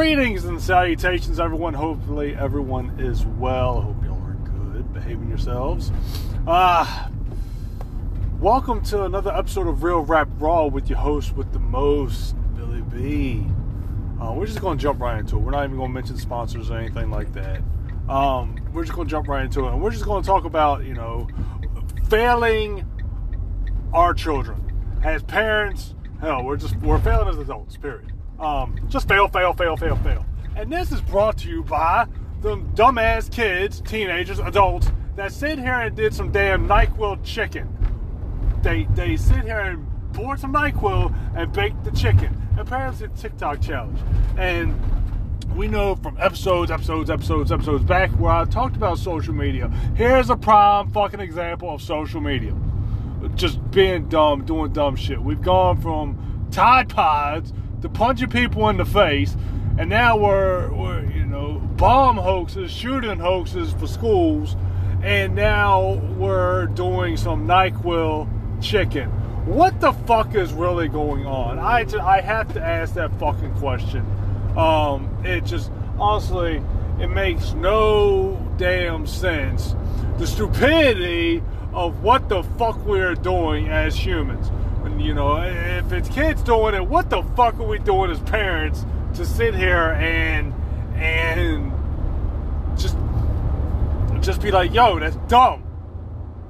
Greetings and salutations, everyone. Hopefully, everyone is well. Hope y'all are good, behaving yourselves. Uh, welcome to another episode of Real Rap Raw with your host with the most, Billy B. Uh, we're just going to jump right into it. We're not even going to mention sponsors or anything like that. Um, we're just going to jump right into it, and we're just going to talk about you know failing our children as parents. Hell, we're just we're failing as adults. Period. Um, just fail, fail, fail, fail, fail. And this is brought to you by the dumbass kids, teenagers, adults that sit here and did some damn NyQuil chicken. They they sit here and poured some NyQuil and baked the chicken. Apparently, it's a TikTok challenge. And we know from episodes, episodes, episodes, episodes back where I talked about social media. Here's a prime fucking example of social media. Just being dumb, doing dumb shit. We've gone from Tide Pods to punching people in the face, and now we're, we're you know bomb hoaxes, shooting hoaxes for schools, and now we're doing some Nyquil chicken. What the fuck is really going on? I I have to ask that fucking question. Um, it just honestly, it makes no damn sense. The stupidity of what the fuck we're doing as humans you know, if it's kids doing it, what the fuck are we doing as parents to sit here and and just just be like, yo, that's dumb.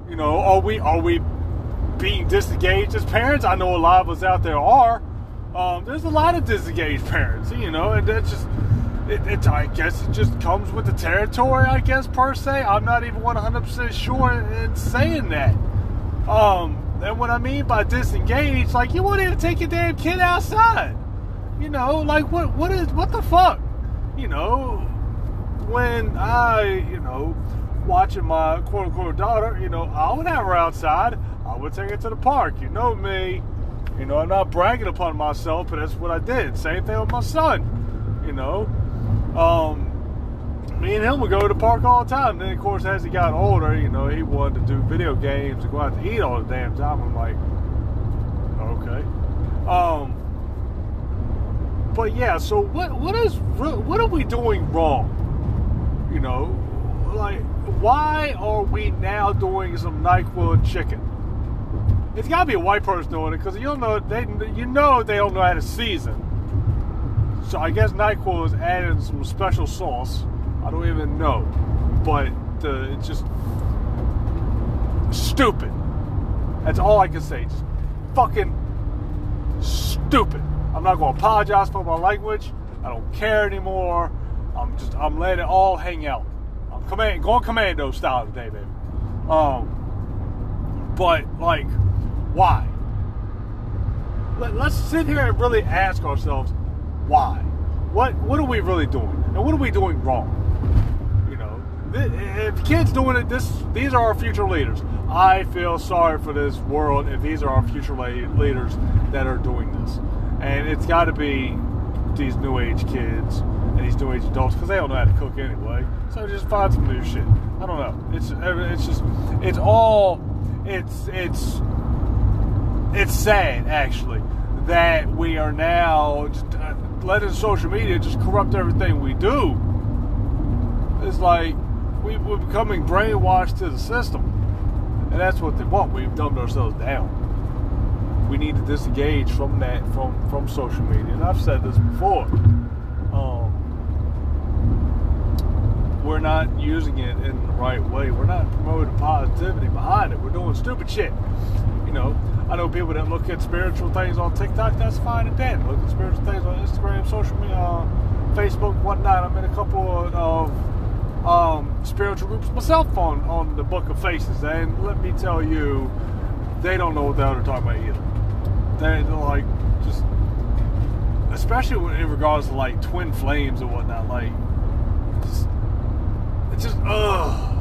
You know, are we are we being disengaged as parents? I know a lot of us out there are. Um, there's a lot of disengaged parents, you know, and that's just it, it, I guess it just comes with the territory, I guess per se. I'm not even 100% sure in saying that. Um, and what I mean by disengaged, like you wouldn't even take your damn kid outside. You know, like what what is what the fuck? You know, when I, you know, watching my quote unquote daughter, you know, I would have her outside. I would take her to the park. You know me. You know, I'm not bragging upon myself, but that's what I did. Same thing with my son. You know. Um, me and him would go to the park all the time. And Then, of course, as he got older, you know, he wanted to do video games and go out to eat all the damn time. I'm like, okay. Um, but yeah, so what? What is? What are we doing wrong? You know, like, why are we now doing some Nyquil chicken? It's got to be a white person doing it because you don't know they. You know they don't know how to season. So I guess Nyquil is adding some special sauce I don't even know. But uh, it's just stupid. That's all I can say. Just fucking stupid. I'm not going to apologize for my language. I don't care anymore. I'm just I'm letting it all hang out. I'm command going commando style today, baby. Um, but like, why? Let, let's sit here and really ask ourselves why. What what are we really doing, and what are we doing wrong? If kids doing it, this these are our future leaders. I feel sorry for this world if these are our future leaders that are doing this, and it's got to be these new age kids and these new age adults because they don't know how to cook anyway. So just find some new shit. I don't know. It's it's just it's all it's it's it's sad actually that we are now uh, letting social media just corrupt everything we do. It's like we, we're becoming brainwashed to the system. And that's what they want. We've dumbed ourselves down. We need to disengage from that, from, from social media. And I've said this before. Um, we're not using it in the right way. We're not promoting positivity behind it. We're doing stupid shit. You know, I know people that look at spiritual things on TikTok. That's fine and dandy. Look at spiritual things on Instagram, social media, uh, Facebook, whatnot. I'm in a couple of, of um, spiritual groups myself on, on the Book of Faces, and let me tell you, they don't know what the hell they're talking about either. They're, like just, especially in regards to like twin flames and whatnot. Like, just, it's just ugh.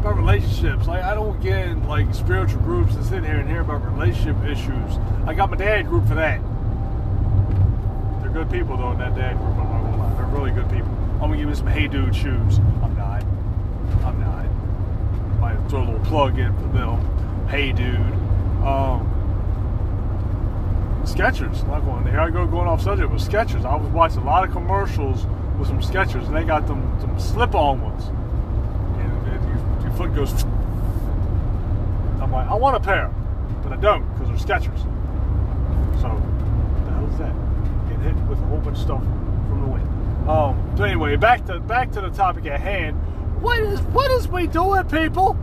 About relationships, like I don't get in, like spiritual groups to sit here and hear about relationship issues. I got my dad group for that. They're good people though in that dad group. I'm not gonna lie, they're really good people. I'm gonna give you some Hey Dude shoes. I'm not. I'm not. Might throw a little plug in for them. Hey Dude. Um, Skechers. Like one, here I go going off subject with Skechers. I was watching a lot of commercials with some Skechers, and they got them some slip-on ones, and, and your, your foot goes. I'm like, I want a pair, but I don't because they're Skechers. So, what the hell is that? Get hit with a whole bunch of stuff from the wind. Um. but anyway, back to back to the topic at hand. What is what is we doing, people?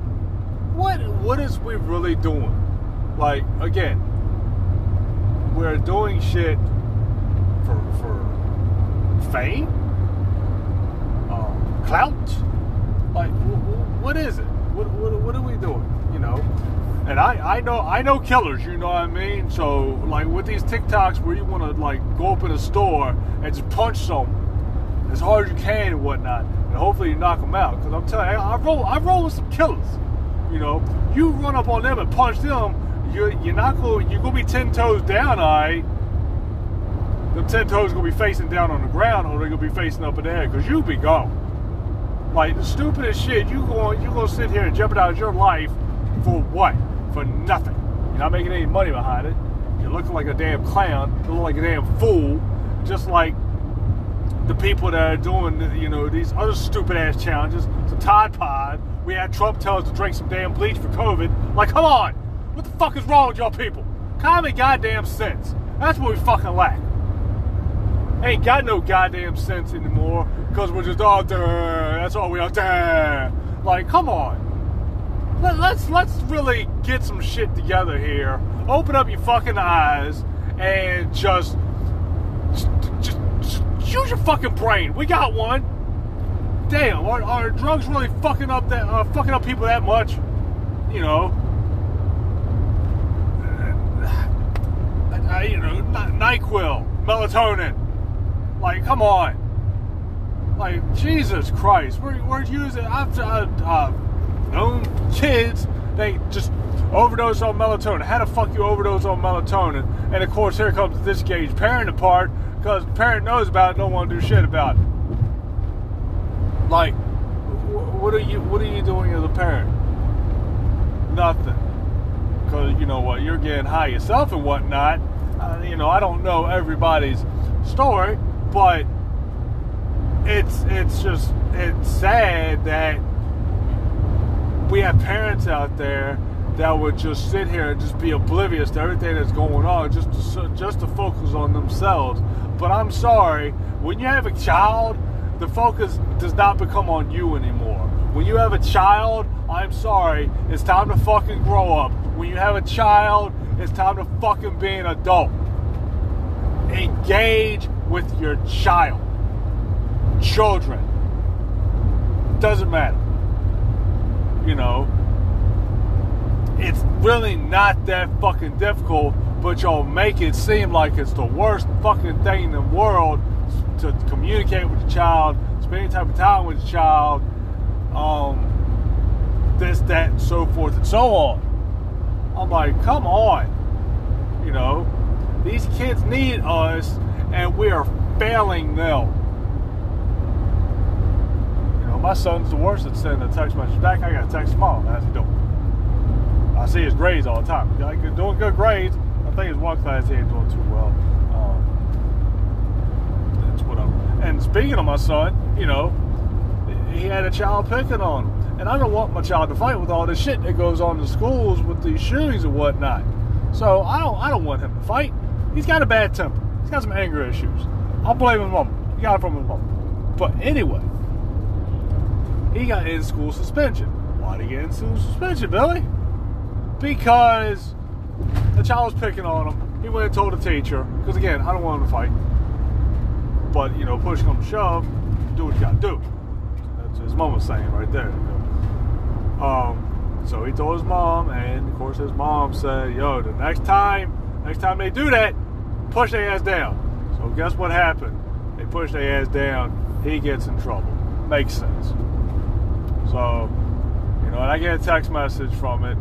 What what is we really doing? Like again, we're doing shit for for fame, um, clout. Like, wh- wh- what is it? What, what what are we doing? You know. And I, I know I know killers, you know what I mean? So like with these TikToks where you wanna like go up in a store and just punch someone as hard as you can and whatnot, and hopefully you knock them out. Because I'm telling you, I, I roll I roll with some killers. You know, you run up on them and punch them, you're you're not going you're gonna be ten toes down, I. The ten toes gonna be facing down on the ground, or they're gonna be facing up in the air, because you'll be gone. Like the stupidest shit, you going you gonna sit here and jeopardize your life for what? For nothing. You're not making any money behind it. You're looking like a damn clown. You look like a damn fool. Just like the people that are doing, you know, these other stupid ass challenges. It's a Tide Pod. We had Trump tell us to drink some damn bleach for COVID. Like, come on. What the fuck is wrong with y'all people? Common goddamn sense. That's what we fucking lack. Ain't got no goddamn sense anymore because we're just all there. That's all we are there. Like, come on. Let, let's let's really get some shit together here. Open up your fucking eyes and just use your fucking brain. We got one. Damn, are, are drugs really fucking up that uh, fucking up people that much? You know. Uh, I, you know, Nyquil, melatonin. Like, come on. Like, Jesus Christ, we're, we're using. I've uh, known kids they just overdose on melatonin. How the fuck you overdose on melatonin? And of course, here comes this gauge parent apart because the parent knows about it, don't want to do shit about it. Like, wh- what are you what are you doing as a parent? Nothing. Because you know what, you're getting high yourself and whatnot. Uh, you know, I don't know everybody's story, but it's it's just it's sad that we have parents out there that would just sit here and just be oblivious to everything that's going on, just to, just to focus on themselves. But I'm sorry, when you have a child, the focus does not become on you anymore. When you have a child, I'm sorry, it's time to fucking grow up. When you have a child, it's time to fucking be an adult. Engage with your child. Children. Doesn't matter. You know, it's really not that fucking difficult, but y'all make it seem like it's the worst fucking thing in the world to communicate with the child, spend any type of time with the child, um, this, that, and so forth and so on. I'm like, come on. You know, these kids need us, and we are failing them. You know, my son's the worst at sending a text message back. I got to text mom. How's he doing? I see his grades all the time. Like, doing good grades. I think his one class he ain't doing too well. Um, that's whatever. And speaking of my son, you know, he had a child picking on him. And I don't want my child to fight with all this shit that goes on in schools with these shootings and whatnot. So I don't I don't want him to fight. He's got a bad temper. He's got some anger issues. I'll blame his mom. He got it from his mom. But anyway, he got in school suspension. Why did he get in school suspension, Billy? Because the child was picking on him. He went and told the teacher. Because again, I don't want him to fight. But you know, push come shove, do what you gotta do. That's what his mom was saying right there. Um, so he told his mom, and of course his mom said, "Yo, the next time, next time they do that, push their ass down." So guess what happened? They push their ass down. He gets in trouble. Makes sense. So, you know, and I get a text message from it,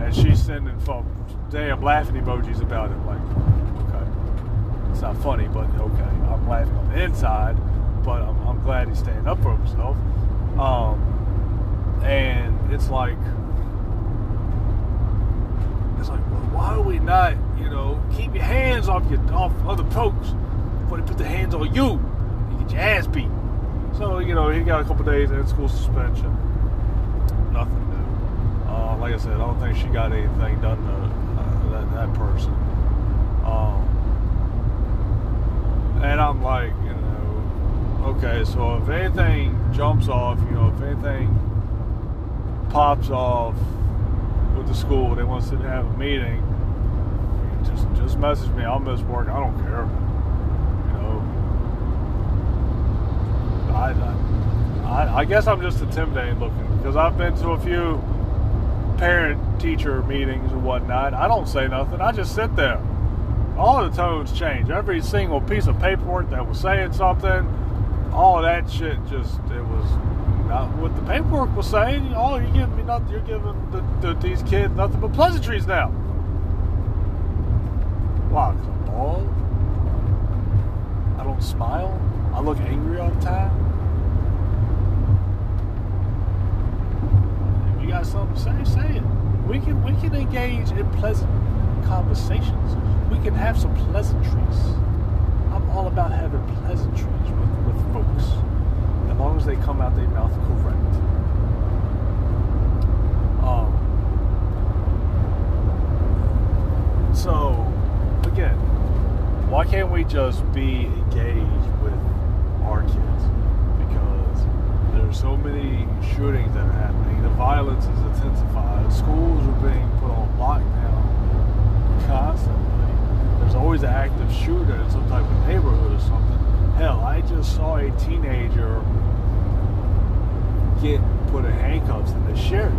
and she's sending from damn laughing emojis about it. Like, okay, it's not funny, but okay, I'm laughing on the inside, but I'm, I'm glad he's standing up for himself. Um, and it's like, It's like, well, why are we not, you know, keep your hands off your off other folks before they put their hands on you? You get your ass beat. So you know, he got a couple days in school suspension. Like I said, I don't think she got anything done to uh, that, that person. Um, and I'm like, you know, okay, so if anything jumps off, you know, if anything pops off with the school, they want to sit and have a meeting, just just message me. I'll miss work. I don't care. You know, I, I, I guess I'm just intimidating looking because I've been to a few parent teacher meetings and whatnot. I don't say nothing. I just sit there. All the tones change. Every single piece of paperwork that was saying something, all that shit just it was not what the paperwork was saying. Oh, you're giving me nothing. You're giving the, the, these kids nothing but pleasantries now. Why? because I'm bald. I don't smile. I look angry all the time. You got something to say, say. We can we can engage in pleasant conversations. We can have some pleasantries. I'm all about having pleasantries with, with folks. As long as they come out their mouth correct. Um, so, again, why can't we just be engaged with our kids? There's so many shootings that are happening. The violence is intensified. Schools are being put on lockdown constantly. There's always an active shooter in some type of neighborhood or something. Hell, I just saw a teenager get put in handcuffs and the shit,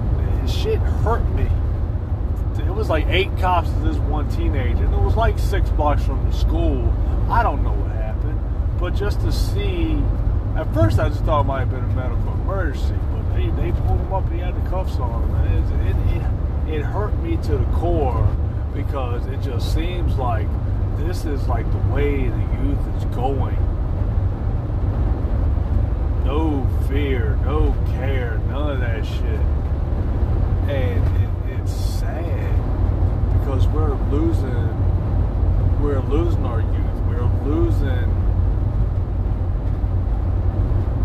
his shit hurt me. It was like eight cops to this one teenager, and it was like six blocks from the school. I don't know what happened, but just to see, at first I just thought it might have been a medical emergency, but they, they pulled him up he had the cuffs on him, and it, it, it, it hurt me to the core because it just seems like this is like the way the youth is going. No fear, no care, none of that shit. And it, it's sad because we're losing we're losing our youth. We're losing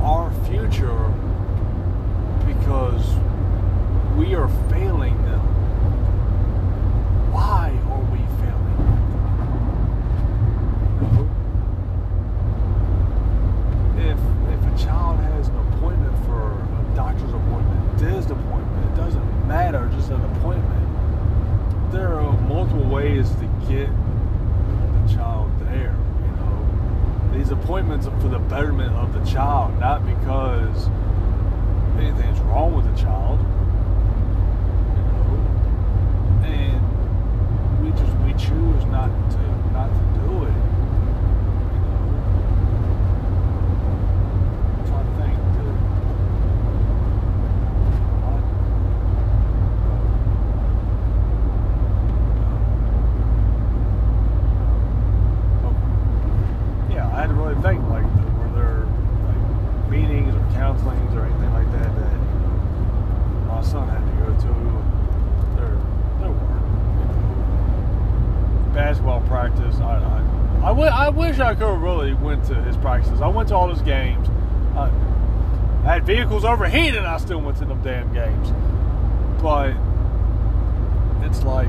our future because we are failing them. Why are we failing them? Know? If if a child has an appointment for a doctor's appointment, dentist appointment, it doesn't matter, just an appointment. There are multiple ways to get the child there, you know. These appointments for the betterment of the child, not because anything's wrong with the child. You know. And we just we choose not to do it. You know. I'm trying to think. dude. What? Yeah, I had to really think. Like, were there like meetings or counselings or anything like that that you know, my son had to go to? There, there were. You know, basketball practice. I, I, I, w- I wish I could have really went to his practices. I went to all his games. I, I had vehicles overheated. I still went to them damn games. But it's like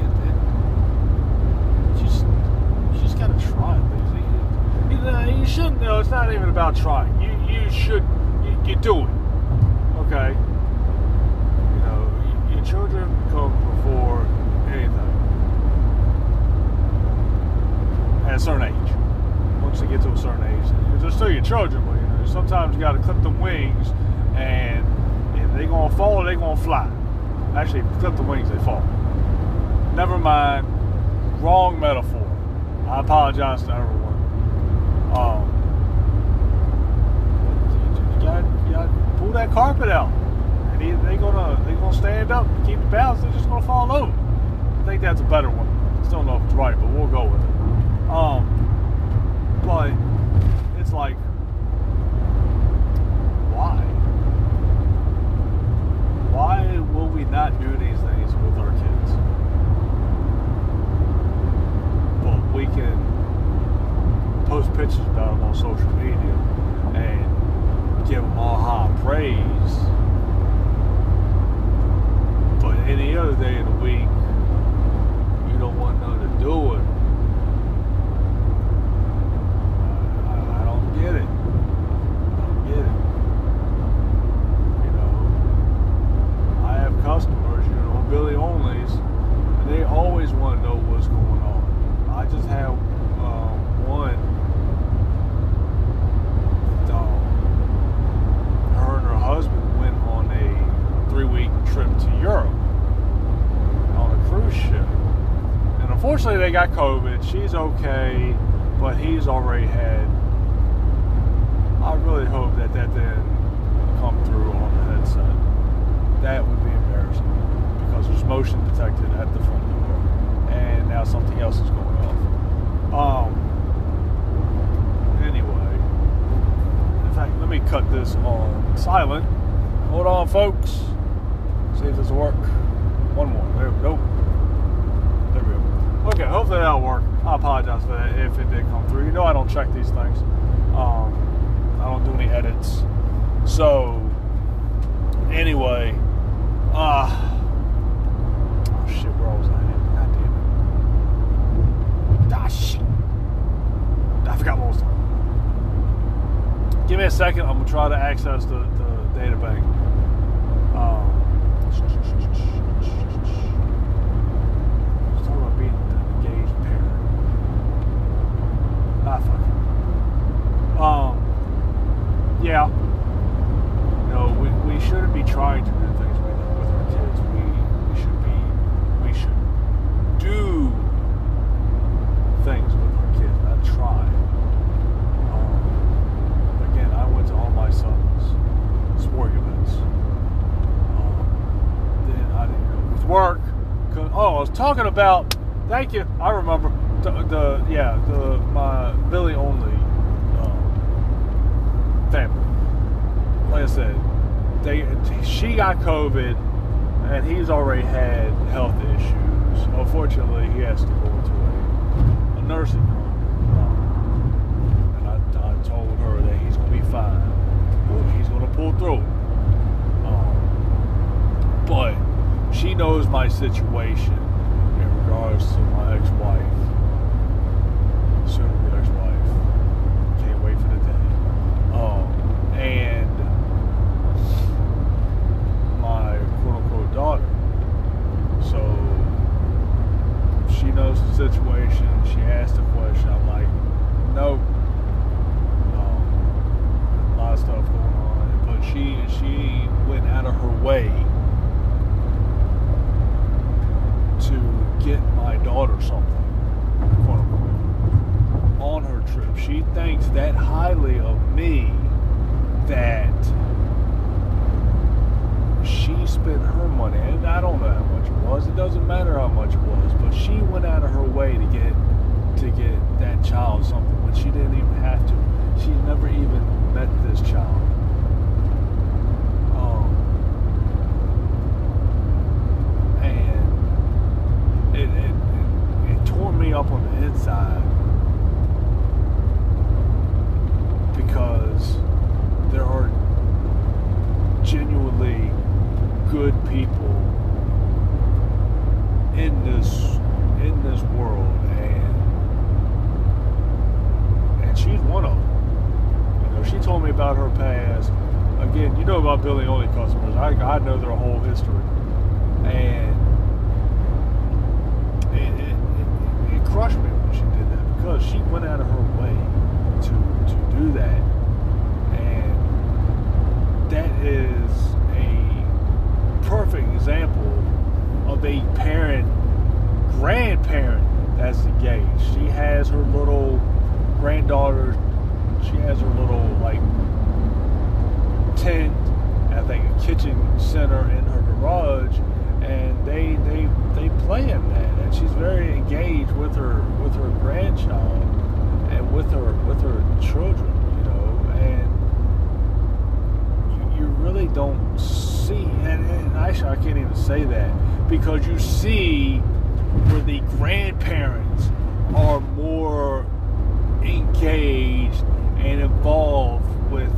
it, it, you just you just gotta try things. You, you, know, you shouldn't. No, it's not even about trying. You you should you, you do it. Okay. You know, y- your children come before anything at a certain age. Once they get to a certain age, they're still your children, but you know, sometimes you got to clip them wings, and if they're gonna fall, they're gonna fly. Actually, clip the wings, they fall. Never mind. Wrong metaphor. I apologize to everyone. keep the balance, they're just going to fall over. I think that's a better one. I don't know if it's right, but we'll go with it. Um, but it's like, why? Why will we not do these things with our kids? But we can post pictures about them on social media and give them all high praise any other day of the week, you don't want nothing to do it. I, I don't get it. I don't get it. You know, I have customers, you know, Billy Onlys, and they always want to know what's going on. I just have um, one. Um, her and her husband went on a three-week trip to Europe on a cruise ship, and unfortunately they got COVID. She's okay, but he's already had. I really hope that that didn't come through on the headset. That would be embarrassing because there's motion detected at the front door, and now something else is going off. Um. Anyway, in fact, let me cut this on silent. Hold on, folks. See if this will work. One more. There we go. There we go. Okay, hopefully that'll work. I apologize for that if it did come through. You know I don't check these things. Um, I don't do any edits. So, anyway, uh, oh shit, where was I? God damn it. Ah. I forgot what was Give me a second. I'm gonna try to access the, the data bank. Um, let's talk about being an engaged parent. Fuck. it. Um, yeah. No, we, we shouldn't be trying to do things with, with our kids. We we should be we should do things with our kids, not try. Um, again, I went to all my son's sport events. Um, then I didn't with work. Oh, I was talking about. Thank you. I remember the, the yeah the my Billy only um, family. Like I said, they she got COVID, and he's already had health issues. Unfortunately, he has to go into a, a nursing home. Um, and I, I told her that he's to be fine. He's going to pull through. Um, but she knows my situation in regards to my ex-wife, soon to be ex-wife. Can't wait for the day. Um, and my quote-unquote daughter. So she knows the situation. She asked a question. I'm like, nope. Um, a lot of stuff going on, but she she went out of her way to get my daughter something, quote unquote, on her trip. She thinks that highly of me that she spent her money, and I don't know how much it was. It doesn't matter how much it was, but she went out of her way to get to get that child something when she didn't even have to. She never even met this child. Um, and it, it, it, it tore me up on the inside because there are genuinely good people in this in this world and and she's one of them you know she told me about her past. Again you know about billing only customers. I, I know their whole history. And it, it, it, it crushed me when she did that because she went out of her way to to do that that is a perfect example of a parent grandparent that's engaged. She has her little granddaughter. She has her little like tent I think a kitchen center in her garage and they they they play in that. And she's very engaged with her with her grandchild and with her with her children you know and you, you really don't see and, and actually I can't even say that because you see where the grandparents are more engaged and involved with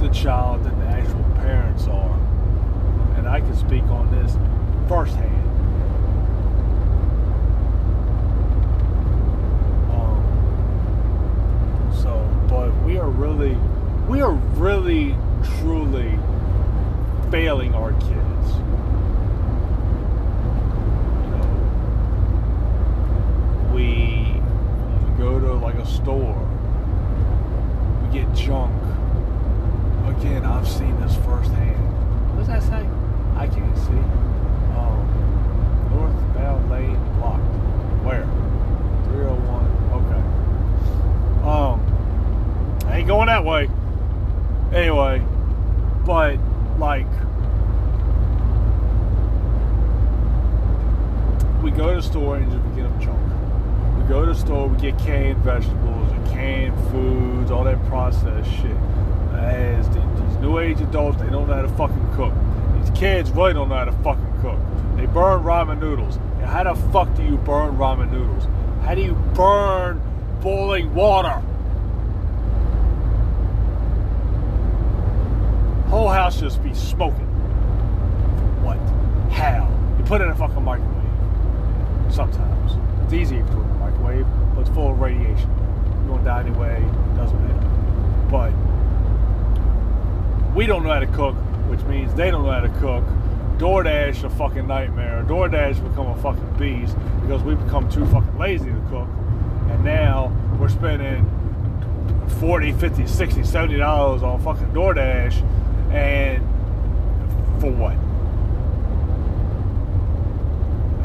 the child than the actual parents are. And I can speak on this firsthand. Um, so, but we are really, we are really, truly failing our kids. We, go to like a store, we get junk. Again, I've seen this firsthand. What does that say? I can't see. Um, northbound lane blocked. Where? 301. Okay. Um, I ain't going that way. Anyway, but like, we go to the store and just get them junk. We go to the store, we get canned vegetables and canned foods, all that processed shit. As the, these new age adults, they don't know how to fucking cook. These kids really don't know how to fucking cook. They burn ramen noodles. And how the fuck do you burn ramen noodles? How do you burn boiling water? Whole house just be smoking. What? How? You put it in a fucking microwave. Sometimes. It's easy if you put in a microwave, but it's full of radiation. You're gonna die anyway, it doesn't matter. But we don't know how to cook, which means they don't know how to cook. DoorDash a fucking nightmare. DoorDash become a fucking beast because we become too fucking lazy to cook. And now we're spending 40, 50, 60, 70 dollars on fucking DoorDash and for what?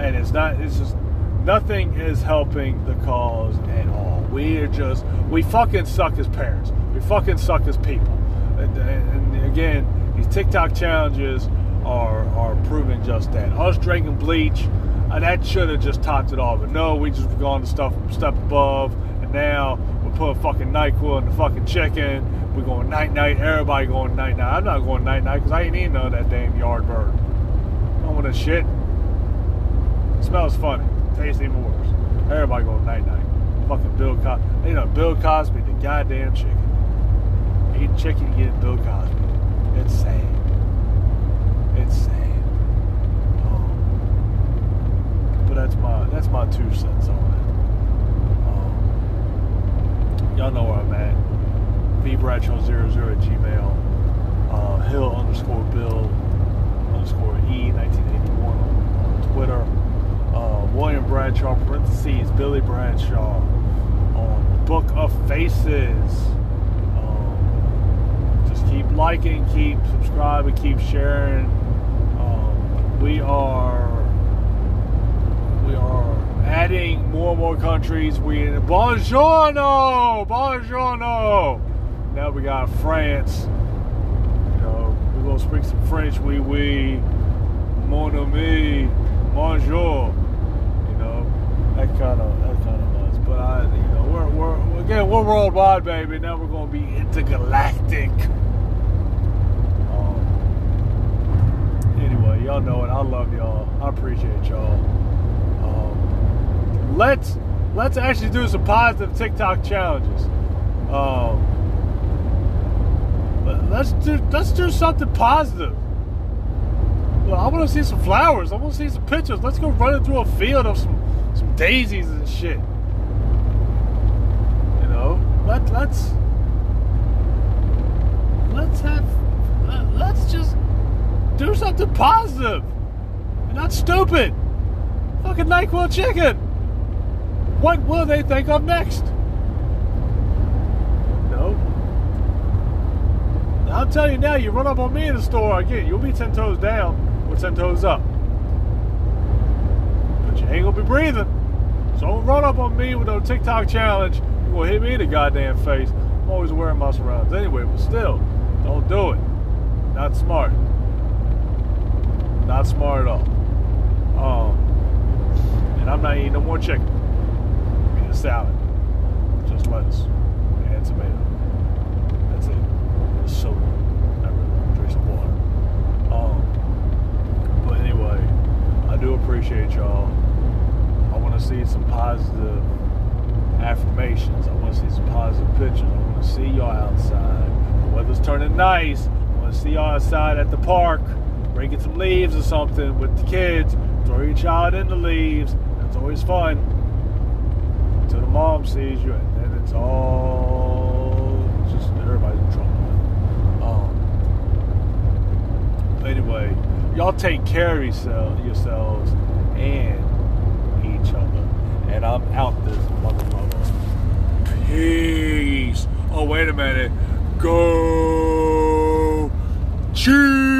And it's not it's just nothing is helping the cause at all. We are just we fucking suck as parents. We fucking suck as people. And, and, again, these TikTok challenges are are proving just that. Us drinking bleach, that should have just topped it off. But no, we just gone to stuff step above, and now we're putting fucking Nyquil in the fucking chicken. We're going night night. Everybody going night night. I'm not going night night because I ain't eating none of that damn yard bird. I don't want that shit. It smells funny. Tastes even worse. Everybody going night night. Fucking Bill Cosby. You know Bill Cosby, the goddamn chicken. Eat chicken, get Bill Cosby. It's sad. It's sad. Um, but that's my that's my two cents on it. Um, y'all know where I'm at. vbradshaw00 at gmail. Uh, Hill underscore Bill underscore E 1981 on, on Twitter. Uh, William Bradshaw parentheses Billy Bradshaw on Book of Faces. Um, just keep liking, keep subscribing, keep sharing. Um, we are we are adding more and more countries. We in Buongiorno, Buongiorno. Now we got France. You know, we're gonna speak some French. Oui, oui, mon ami, bonjour. You know, that kind of that kind of buzz. But I, you know, we're we're again we're worldwide, baby. Now we're gonna be intergalactic. Um, anyway, y'all know it. I love y'all. I appreciate y'all. Let's let's actually do some positive TikTok challenges. Um, let- let's do let's do something positive. I want to see some flowers. I want to see some pictures. Let's go running through a field of some some daisies and shit. You know, let let's let's have let- let's just do something positive and not stupid. Fucking Nyquil chicken. What will they think of next? No. I'm telling you now, you run up on me in the store again, you'll be ten toes down or ten toes up. But you ain't gonna be breathing. So don't run up on me with no TikTok challenge. You're gonna hit me in the goddamn face. I'm always wearing my surrounds anyway, but still, don't do it. Not smart. Not smart at all. Um, and I'm not eating no more chicken. Salad. Just lettuce and tomato. That's it. And a soda. Not really. Drink some water. Um, but anyway, I do appreciate y'all. I want to see some positive affirmations. I want to see some positive pictures. I want to see y'all outside. The weather's turning nice. I want to see y'all outside at the park, breaking some leaves or something with the kids. Throw your child in the leaves. That's always fun. Mom sees you, and then it's all just everybody's in trouble. Um, anyway, y'all take care of yourselves and each other. And I'm out this mother mother. Peace. Oh, wait a minute. Go. Cheese.